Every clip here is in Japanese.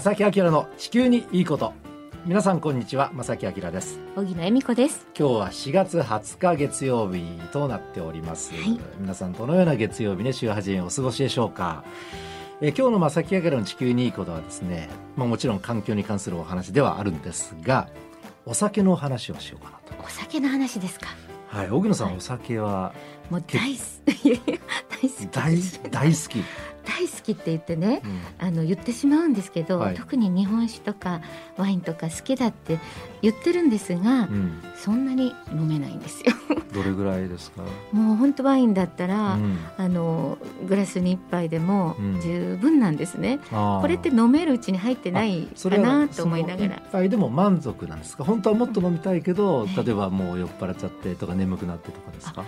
正木明の地球にいいこと。皆さんこんにちは。正木明です。小木野恵美子です。今日は4月20日月曜日となっております、はい、皆さんどのような月曜日ね週初めお過ごしでしょうか。え今日の正木明の地球にいいことはですね、まあ、もちろん環境に関するお話ではあるんですがお酒の話をしようかなと。お酒の話ですか。はい荻野さん、はい、お酒は？もう大好き 大好き大好き。大好きって言ってね、うん、あの言ってしまうんですけど、はい、特に日本酒とかワインとか好きだって言ってるんですが、うん、そんなに飲めないんですよ。どれぐらいですか？もう本当ワインだったら、うん、あのグラスに一杯でも十分なんですね、これって飲めるうちに入ってないかなと思いながら。一杯でも満足なんですか？本当はもっと飲みたいけど、例えばもう酔っ払っちゃってとか眠くなってとかですか？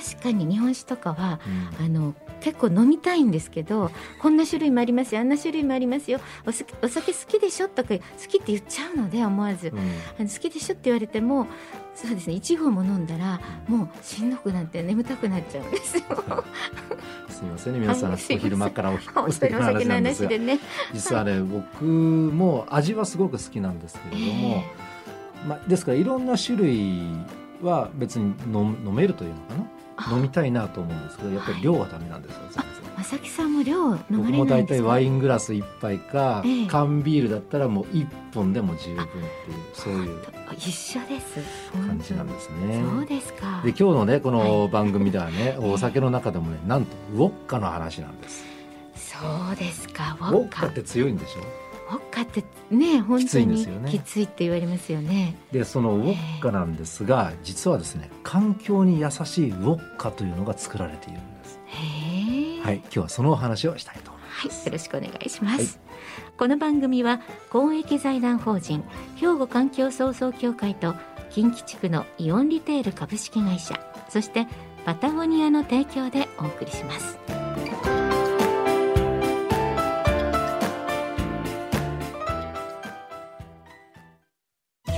確かに日本酒とかは、うん、あの結構飲みたいんですけどこんな種類もありますよあんな種類もありますよお酒お酒好きでしょとか好きって言っちゃうので思わず、うん、あの好きでしょって言われてもそうですね1合も飲んだらもうしんどくなって眠たくなっちゃうんですよ。すみませんね皆さん、お昼間からおお酒の話でね実はね、僕も味はすごく好きなんですけれども、えー、まあ、ですからいろんな種類は別に飲飲めるというのかな飲みたいなと思うんですけどやっぱり量はダメなんですよ、はい、正木さんも量飲まれない僕も大体ワイングラス1杯か、ええ、缶ビールだったらもう1本でも十分っていうそういう一緒です。感じなんですね。そうですか。で今日のねこの番組ではね、はい、お酒の中でもねなんとウォッカの話なんです。そうですかウォッカって強いんでしょ？ウォッカってね本当にきついって言われますよね。でそのウォッカなんですが、実はですね環境に優しいウォッカというのが作られているんです。はい今日はそのお話をしたいと思います。はい、よろしくお願いします。はい、この番組は公益財団法人兵庫環境創造協会と近畿地区のイオンリテール株式会社そしてパタゴニアの提供でお送りします。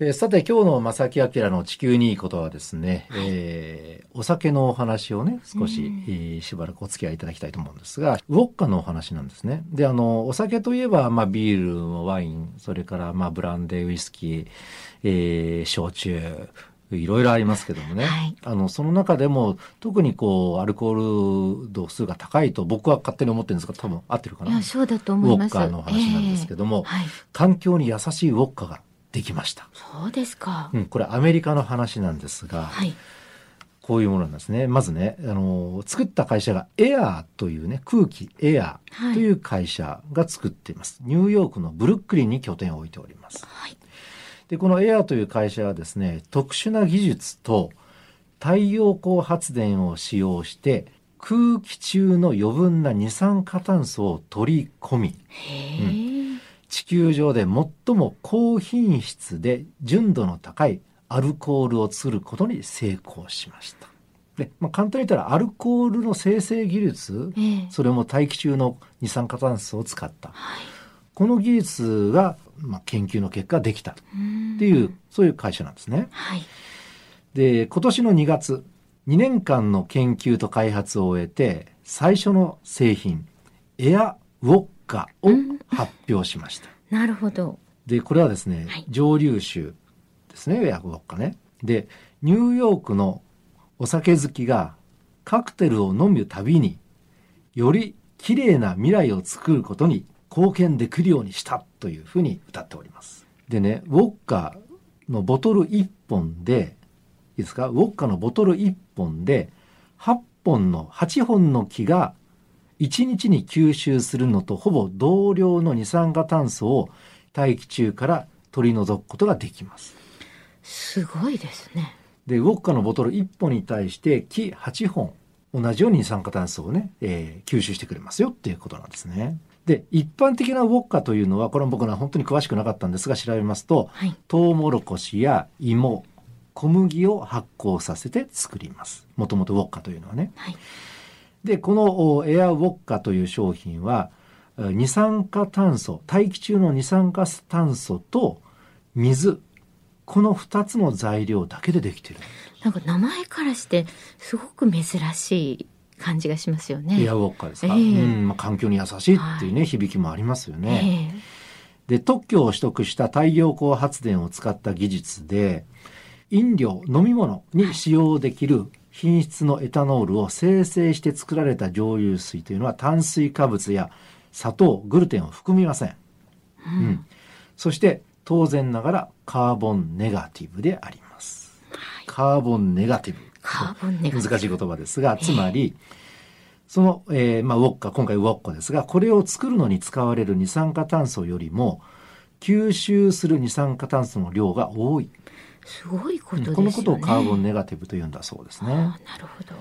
えー、さて今日の正木明の地球にいいことはですね、はい、えー、お酒のお話をね少し、えー、しばらくお付き合いいただきたいと思うんですがウォッカのお話なんですね。であのお酒といえば、まあ、ビールワインそれからまあブランデーウイスキー、えー、焼酎いろいろありますけどもね、はい、あのその中でも特にこうアルコール度数が高いと僕は勝手に思ってるんですが多分合ってるかな。そうだと思います。ウォッカの話なんですけども、えーはい、環境に優しいウォッカができました。そうですか。うん、これアメリカの話なんですが、はい、こういうものなんですね。まずね、あの作った会社がエアーというね空気エアーという会社が作っています。はい、ニューヨークのブルックリンに拠点を置いております。はい、でこのエアーという会社はですね、特殊な技術と太陽光発電を使用して空気中の余分な二酸化炭素を取り込み、うん地球上で最も高品質で純度の高いアルコールを作ることに成功しました。で、まあ、簡単に言ったらアルコールの生成技術、えー、それも大気中の二酸化炭素を使った、はい、この技術が、まあ、研究の結果できたっていうそういう会社なんですね。はい、で今年の2月2年間の研究と開発を終えて最初の製品エアウォッカを発表しました。なるほど。で、これはですね、はい、蒸留酒ですね、ヤクウォッカね。で、ニューヨークのお酒好きがカクテルを飲むたびに、より綺麗な未来を作ることに貢献できるようにしたというふうに歌っております。でね、ウォッカのボトル1本で、いいですか？ウォッカのボトル1本で、8本の、8本の木が1日に吸収するのとほぼ同量の二酸化炭素を大気中から取り除くことができます。すごいですね。で、ウォッカのボトル1本に対して木8本、同じように二酸化炭素をね、えー、吸収してくれますよっていうことなんですね。で、一般的なウォッカというのは、これは僕は本当に詳しくなかったんですが、調べますと、はい、トウモロコシや芋、小麦を発酵させて作ります。もともとウォッカというのはね。はいでこのエアウォッカという商品は二酸化炭素大気中の二酸化炭素と水この2つの材料だけでできてる。なんか名前からしてすごく珍しい感じがしますよね。エアウォッカですか、えー、うんまあ、環境に優しいっていうね、はい、響きもありますよね。えー、で特許を取得した太陽光発電を使った技術で飲料飲み物に使用できる品質のエタノールを生成して作られた蒸留水というのは炭水化物や砂糖グルテンを含みません。うん、うん、そして当然ながらカーボンネガティブであります。はい、カーボンネガティブ。カーボンネガティブ。難しい言葉ですが、つまり、その、えー、まあ、ウォッカ、今回ウォッカですが、これを作るのに使われる二酸化炭素よりも、吸収する二酸化炭素の量が多い。すごいことですね。このことをカーボンネガティブというんだそうですね。なるほど。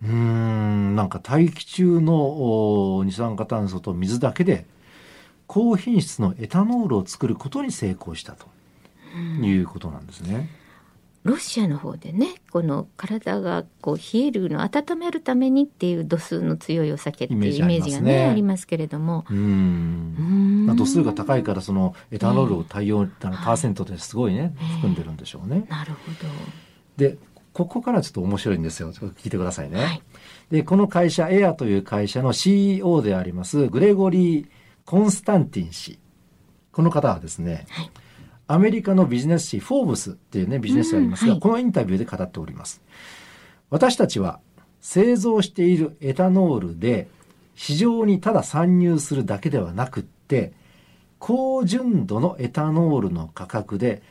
うん、なんか大気中の二酸化炭素と水だけで高品質のエタノールを作ることに成功したということなんですね。ロシアの方でねこの体がこう冷えるのを温めるためにっていう度数の強いお酒っていうイメージがねありますけれどもうんまあ、度数が高いからそのエタノールを対応、えー、パーセントですごいね、はい、含んでるんでしょうね。なるほどでここからちょっと面白いんですよ。ちょっと聞いてくださいね。はい、で、この会社、エアという会社の CEO であります、グレゴリー・コンスタンティン氏。この方はですね、はい、アメリカのビジネス誌、フォーブスっていうね、ビジネス誌ありますが、はい、このインタビューで語っております。私たちは製造しているエタノールで市場にただ参入するだけではなくって、高純度のエタノールの価格で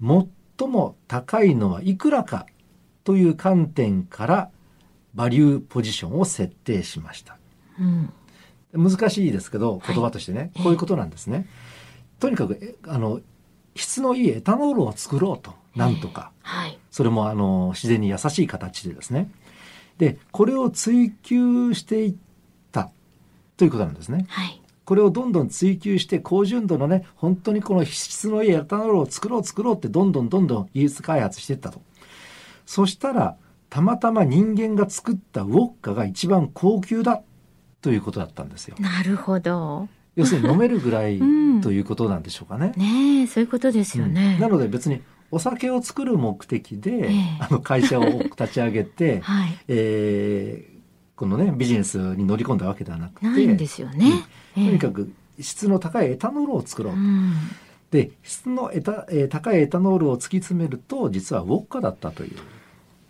最も高いのはいくらかという観点からバリューポジションを設定しました。うん、難しいですけど言葉としてね、はい、こういうことなんですね。とにかくあの質のいいエタノールを作ろうとなんとか、はい、それもあの自然に優しい形でですねでこれを追求していったということなんですね。はいこれをどんどん追求して高純度のね本当にこの質のいいエタノールを作ろう作ろうってどんどんどんどん技術開発していったとそしたら、たまたま人間が作ったウォッカが一番高級だということだったんですよ。なるほど。要するに飲めるぐらいということなんでしょうかね。ねそういうことですよね、うん、なので別にお酒を作る目的で、えー、あの会社を立ち上げて、はい、えー、このねビジネスに乗り込んだわけではなくてないんですよね、うん、とにかく質の高いエタノールを作ろうと。うん。で質のエタ、えー、高いエタノールを突き詰めると実はウォッカだったという。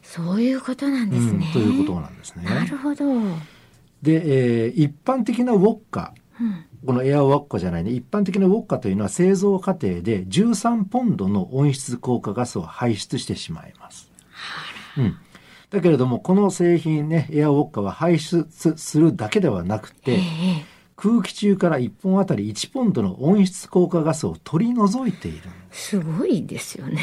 そういうことなんですね。うん、ということなんですね。なるほど。で、えー、一般的なウォッカ、うん、このエアウォッカじゃないね、一般的なウォッカというのは製造過程で13ポンドの温室効果ガスを排出してしまいます。うん。だけれども、この製品ね、エアウォッカは排出するだけではなくて、えー、空気中から1本あたり1ポンドの温室効果ガスを取り除いているすごいですよね。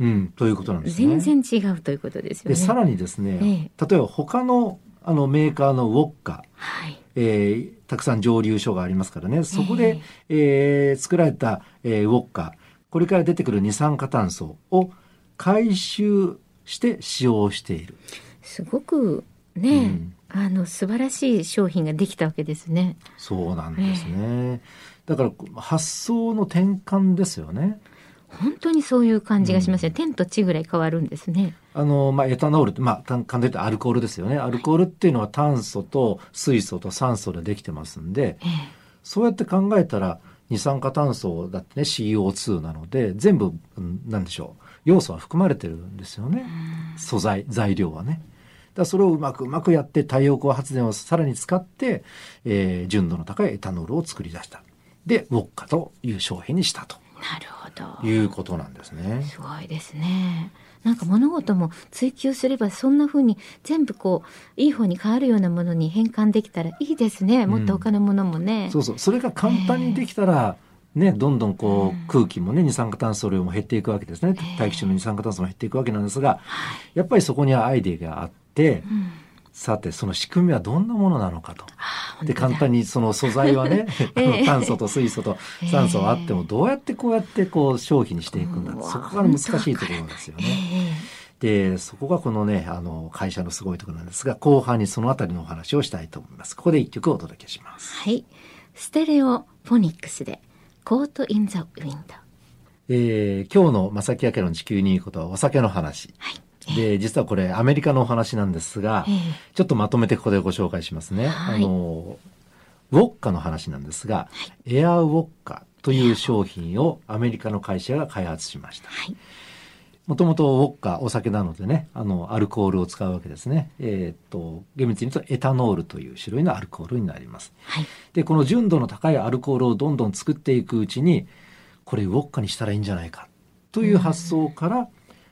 うん、ということなんですね。全然違うということですよね。でさらにですね、ええ、例えば他のあのメーカーのウォッカ、はいえー、たくさん蒸留所がありますからねそこで、ええー、作られた、えー、ウォッカこれから出てくる二酸化炭素を回収して使用している。すごくね、うん、あの素晴らしい商品ができたわけですね。そうなんですね。えー、だから発想の転換ですよね。本当にそういう感じがしますね、うん、天と地ぐらい変わるんですね。あの、まあ、エタノールって、まあ、簡単に言うとアルコールですよね。アルコールっていうのは炭素と水素と酸素でできてますんで、えー、そうやって考えたら、二酸化炭素だってね、CO2 なので、全部、なんでしょう、要素は含まれてるんですよね。素材、材料はね。だそれをうまくうまくやって太陽光発電をさらに使って、えー、純度の高いエタノールを作り出した。で、ウォッカという商品にしたと。なるほど。いうことなんですね。すごいですね。なんか物事も追求すればそんな風に全部こういい方に変わるようなものに変換できたらいいですね。もっと他のものもね。うん、そうそう。それが簡単にできたら、ね、どんどんこう空気もね二酸化炭素量も減っていくわけですね大気中の二酸化炭素も減っていくわけなんですがやっぱりそこにはアイデアがあって、うん、さてその仕組みはどんなものなのかと。で簡単にその素材はね、えー、炭素と水素と酸素はあってもどうやってこうやってこう商品にしていくんだ、そこが難しいところですよね。で、そこがこのね、あの、会社のすごいところなんですが、後半にそのあたりのお話をしたいと思います。ここで一曲お届けします。はい。ステレオフォニックスで、コート・イン・ザ・ウィンド。えー、今日の正木明の地球にいいことはお酒の話。はい。で、実はこれアメリカのお話なんですが、えー、ちょっとまとめてここでご紹介しますね。はい、あの、ウォッカの話なんですが、はい、エアウォッカという商品をアメリカの会社が開発しました。はいもともとウォッカ、お酒なのでね、あの、アルコールを使うわけですね。えっ、と、厳密に言うとエタノールという種類のアルコールになります。はい、で、この純度の高いアルコールをどんどん作っていくうちに、これウォッカにしたらいいんじゃないかという発想から、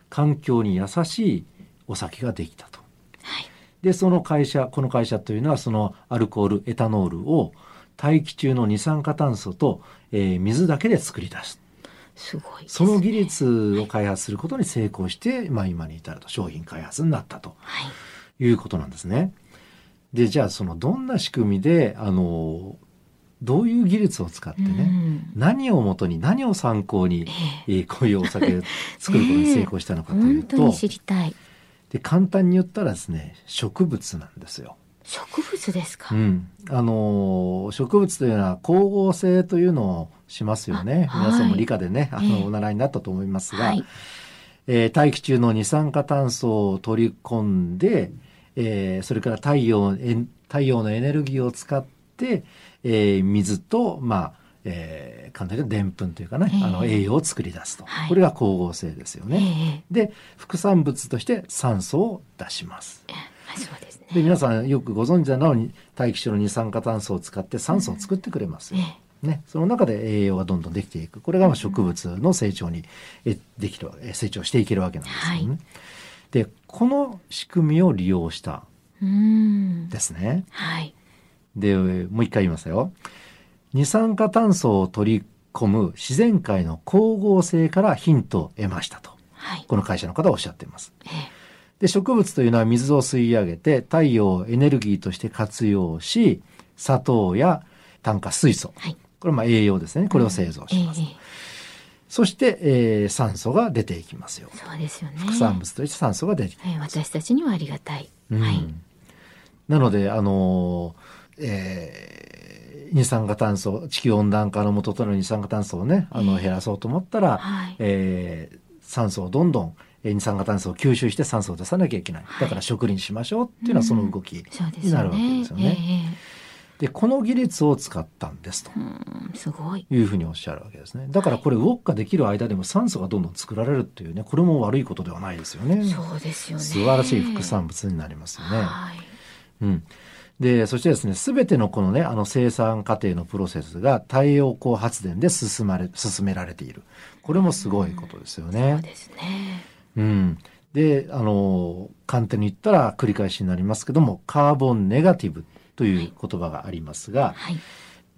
環境に優しいお酒ができたと。はい、で、その会社、この会社というのは、そのアルコール、エタノールを大気中の二酸化炭素と、えー、水だけで作り出す。すごい、ね、その技術を開発することに成功して、はい、まあ今に至ると商品開発になったと、はい、いうことなんですね。で、じゃあそのどんな仕組みで、あの、どういう技術を使ってね、うん、何をもとに何を参考に、えー、こういうお酒を作ることに 成功したのかというと、えー、知りたい。で簡単に言ったらですね植物なんですよ。植物ですか、うん、あの植物というのは光合成というのをしますよね。皆さんも理科でね、あのお習いになったと思いますが、はい、えー、大気中の二酸化炭素を取り込んで、えー、それから太陽太陽のエネルギーを使って、えー、水とまあえー、簡単にでんぷんというかね、えー、あの栄養を作り出すと、はい、これが光合成ですよね、えー、で副産物として酸素を出します、えー、そうですで皆さんよくご存知なのに大気中の二酸化炭素を使って酸素を作ってくれますよ。うん、ね、その中で栄養がどんどんできていく。これがまあ植物の成長にできる成長していけるわけなんですよね。はい、でこの仕組みを利用したですね。はい、でもう一回言いますよ。二酸化炭素を取り込む自然界の光合成からヒントを得ましたと、はい、この会社の方はおっしゃっています。ええで、植物というのは水を吸い上げて太陽をエネルギーとして活用し、砂糖や炭化水素。はい、これはまあ栄養ですね。これを製造します。うんえー、そして、えー、酸素が出ていきますよ。そうですよね。副産物として酸素が出てきます。はい、私たちにはありがたい。うん、はい。なので、あのー、えー、二酸化炭素、地球温暖化の元となる二酸化炭素をね、あの、減らそうと思ったら、はい、えー、酸素をどんどん二酸化炭素を吸収して酸素を出さなきゃいけない、だから食林しましょうっていうのはその動きになるわけですよね。でこの技術を使ったんですと。すごい。いうふうにおっしゃるわけですね。だからこれウォッカできる間でも酸素がどんどん作られるっていうねこれも悪いことではないですよね。そうですよね。素晴らしい副産物になりますよね、はい、うんで、そしてですね、すべてのこのね、あの生産過程のプロセスが太陽光発電で進まれ、進められている。これもすごいことですよね。そうですね。うん。で、あの、簡単に言ったら繰り返しになりますけども、カーボンネガティブという言葉がありますが、はい、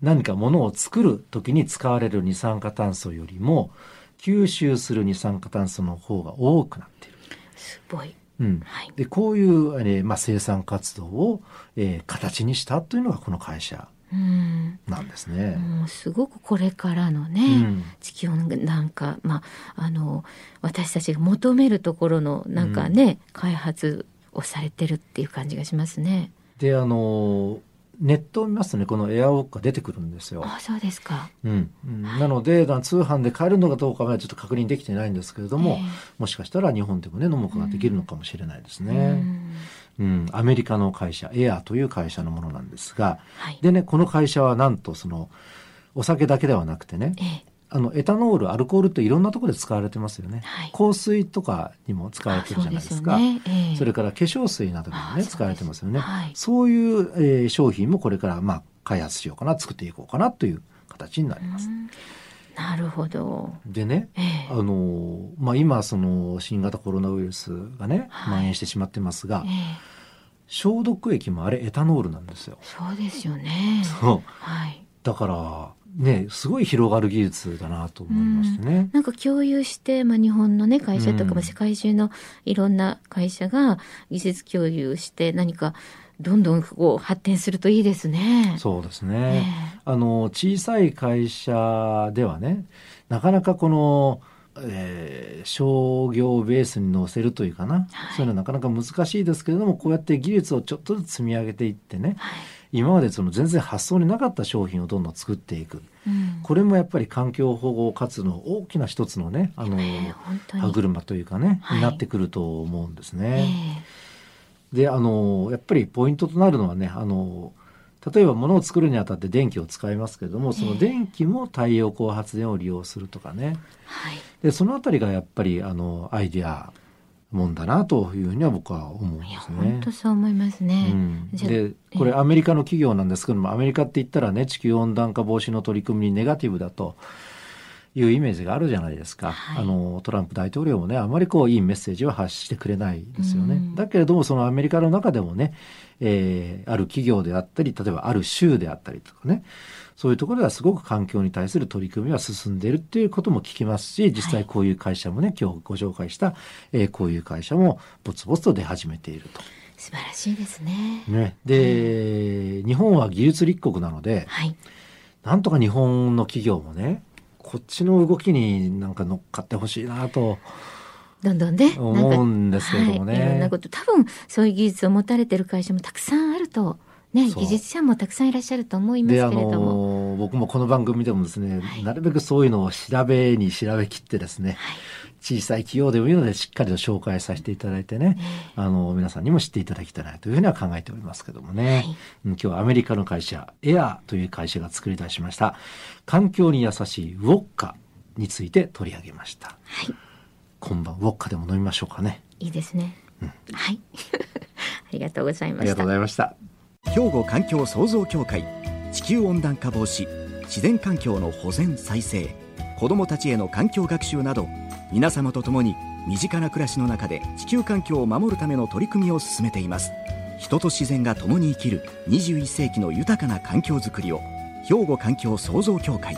何かものを作る時に使われる二酸化炭素よりも、吸収する二酸化炭素の方が多くなっている。すごい。うん、はい、でこういう、えーまあ、生産活動を、えー、形にしたというのがこの会社なんですね。もうすごくこれからのね、うん、地球なんか、まあ、あの私たちが求めるところのなんかね、うん、開発をされてるっていう感じがしますね。であのネットを見ますとねこのエアウォッカ出てくるんですよ。あそうですか、うん、うん、なので通販で買えるのかどうかはちょっと確認できてないんですけれども、えー、もしかしたら日本でもね飲むことができるのかもしれないですね。うん。うん、アメリカの会社エアという会社のものなんですが、はい、でねこの会社はなんとそのお酒だけではなくてね、ええ、あのエタノールアルコールっていろんなところで使われてますよね、はい、香水とかにも使われてるじゃないですかそ、ねえそれから化粧水などにもね使われてますよね、はい、そういう、えー、商品もこれからまあ開発しようかな作っていこうかなという形になります。なるほど。でね、えー、あのまあ今その新型コロナウイルスがね、はい、蔓延してしまってますが、えー、消毒液もあれエタノールなんですよ。そうですよね。そう。はい。だからね、すごい広がる技術だなと思いましてね。ん。なんか共有して、まあ、日本のね会社とか、うん、世界中のいろんな会社が技術共有して何かどんどんこう発展するといいですね。そうですね。あの小さい会社ではね、なかなかこのえー、商業ベースに乗せるというかな、はい、そういうのはなかなか難しいですけれどもこうやって技術をちょっとずつ積み上げていってね、はい、今までその全然発想になかった商品をどんどん作っていく、うん、これもやっぱり環境保護活動大きな一つのねあの、えー、歯車というかね、になってくると思うんですね。えー、であのやっぱりポイントとなるのはねあの例えば物を作るにあたって電気を使いますけれどもその電気も太陽光発電を利用するとかね、はい、でそのあたりがやっぱりあのアイデアもんだなというふうには僕は思うんですね。本当そう思いますね。うん、でこれアメリカの企業なんですけどもアメリカって言ったらね地球温暖化防止の取り組みにネガティブだというイメージがあるじゃないですか、はい、あのトランプ大統領もねあまりこういいメッセージは発してくれないですよね。うん、だけれどもそのアメリカの中でもね、えー、ある企業であったり例えばある州であったりとかねそういうところではすごく環境に対する取り組みは進んでいるっていうことも聞きますし実際こういう会社もね、はい、今日ご紹介した、えー、こういう会社もぼつぼつと出始めていると。素晴らしいですね。ね。で、うん、日本は技術立国なので、はい、なんとか日本の企業もねこっちの動きになんか乗っかってほしいなと。どんどんね思うんですけれどもね、はい、いろんなこと多分そういう技術を持たれてる会社もたくさんあるとね、技術者もたくさんいらっしゃると思いますけれども。僕もこの番組でもですね、はい、なるべくそういうのを調べに調べきってですね、はい、小さい企業でもいいのでしっかりと紹介させていただいてね、あの、皆さんにも知っていただきたいなというふうには考えておりますけどもね、はい、今日はアメリカの会社、エアーという会社が作り出しました、環境に優しいウォッカについて取り上げました。はい。今晩ウォッカでも飲みましょうかね。いいですね。うん、はい。ありがとうございました。ありがとうございました。兵庫環境創造協会地球温暖化防止自然環境の保全再生子どもたちへの環境学習など皆様と共に身近な暮らしの中で地球環境を守るための取り組みを進めています。人と自然が共に生きる21世紀の豊かな環境づくりを兵庫環境創造協会。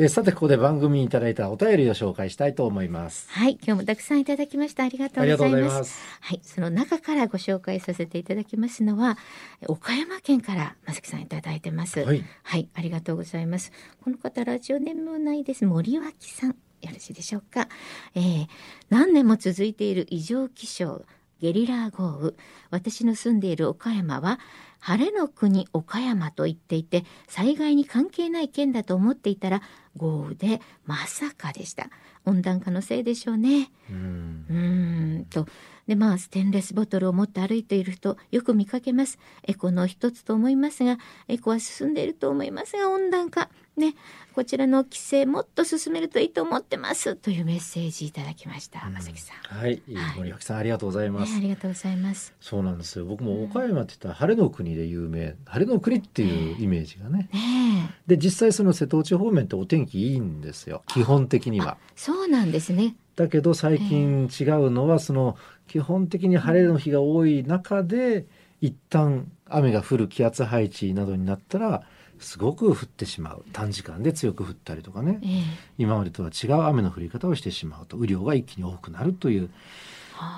えさてここで番組にいただいたお便りを紹介したいと思います。はい今日もたくさんいただきました。ありがとうございます。はいその中からご紹介させていただきますのは岡山県からまさきさんいただいてます。はい、はい、ありがとうございます。この方ラジオネームないです。森脇さんよろしいでしょうか、えー、何年も続いている異常気象ゲリラ豪雨。私の住んでいる岡山は晴れの国岡山と言っていて災害に関係ない県だと思っていたら豪雨でまさかでした。温暖化のせいでしょうね。うん。と。でまあステンレスボトルを持って歩いている人よく見かけます。エコの一つと思いますがエコは進んでいると思いますが温暖化ねこちらの規制もっと進めるといいと思ってますというメッセージいただきました、まさきさん。はい、森脇さんありがとうございます、ね、ありがとうございます。そうなんですよ。僕も岡山って言ったら晴れの国で有名、晴れの国っていうイメージがね。ねで実際その瀬戸内方面ってお天気いいんですよ。基本的には。そうなんですね。だけど最近違うのはその基本的に晴れの日が多い中で一旦雨が降る気圧配置などになったら。すごく降ってしまう短時間で強く降ったりとかね、えー、今までとは違う雨の降り方をしてしまうと雨量が一気に多くなるという、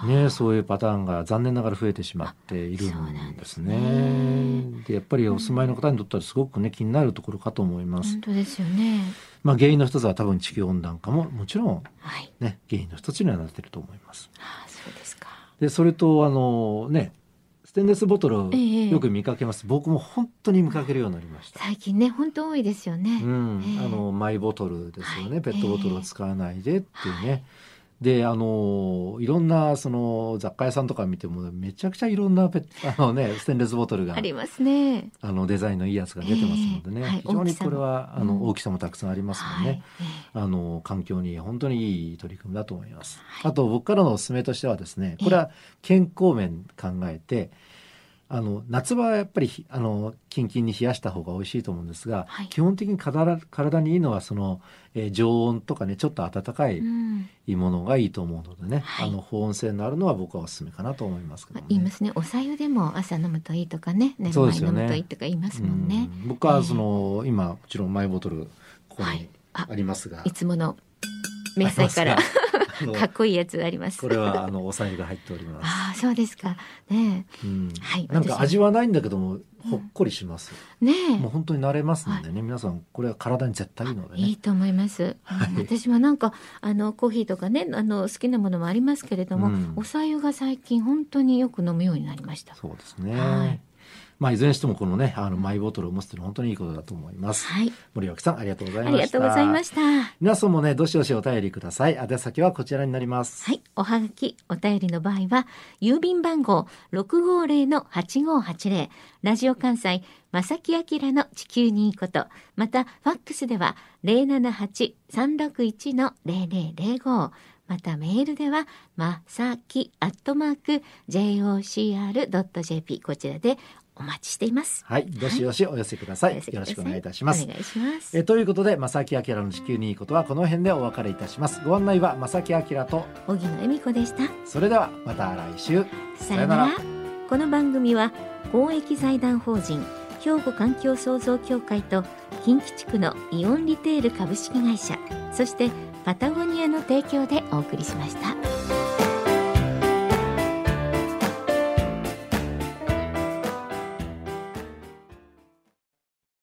ね、そういうパターンが残念ながら増えてしまっているんですね。で、やっぱりお住まいの方にとってはすごくね気になるところかと思います。本当ですよね。まあ原因の一つは多分地球温暖化ももちろん、はい、ね原因の一つにはなっていると思います。ああそうですか。でそれとあのねステンレスボトルよく見かけます、ええ、僕も本当に見かけるようになりました。最近ね本当多いですよね、うん、え、あのマイボトルですよね、はい、ペットボトルを使わないでっていうね、であのいろんなその雑貨屋さんとか見てもめちゃくちゃいろんなペ あの、ね、ステンレスボトルがありますね。あのデザインのいいやつが出てますのでね、はい、非常にこれはあの、大きさもたくさんありますのでね、はい、あの環境に本当にいい取り組みだと思います。あと僕からのお勧めとしてはですねこれは健康面考えて、あの夏場はやっぱりあのキンキンに冷やした方が美味しいと思うんですが、はい、基本的に体体にいいのはその、えー、常温とかねちょっと温かいものがいいと思うのでね、うん、あの保温性のあるのは僕はおすすめかなと思いますけど、ね、言いますね。お茶湯でも朝飲むといいとかね寝る前飲むといいとか言いますもんね。うん、僕はその、えー、今もちろんマイボトルここにありますが、はい、いつもの明細からかっこいいやつあります。これはあのお財布が入っております。ああそうですか。ね、うん、はいなんか味はないんだけどもほっこりします、うん、ねもう本当に慣れますのでね、はい、皆さんこれは体に絶対いいのでね。いいと思います、はい、私はなんかあのコーヒーとかねあの好きなものもありますけれども、うん、お白湯が最近本当によく飲むようになりました。そうですね、はいまあ、いずれにしてもこのね、あの、マイボトルを持つというのは本当にいいことだと思います。はい。森脇さん、ありがとうございました。ありがとうございました。皆さんもね、どしどしお便りください。宛先はこちらになります。はい。おはがき、お便りの場合は、郵便番号650-8580、ラジオ関西、正木明の地球にいいこと。また、ファックスでは、078-361-0005。またメールでは、まさきアットマーク jocr.jp こちらでお待ちしています。はい、どしどしお寄せください。はい、よろしくお願いいたします。お願いします。えということで、正木明の地球にいいことはこの辺でお別れいたします。ご案内は正木明と荻野恵美子でした。それではまた来週。さよなら。この番組は公益財団法人兵庫環境創造協会と近畿地区のイオンリテール株式会社、そしてパタゴニアの提供でお送りしました。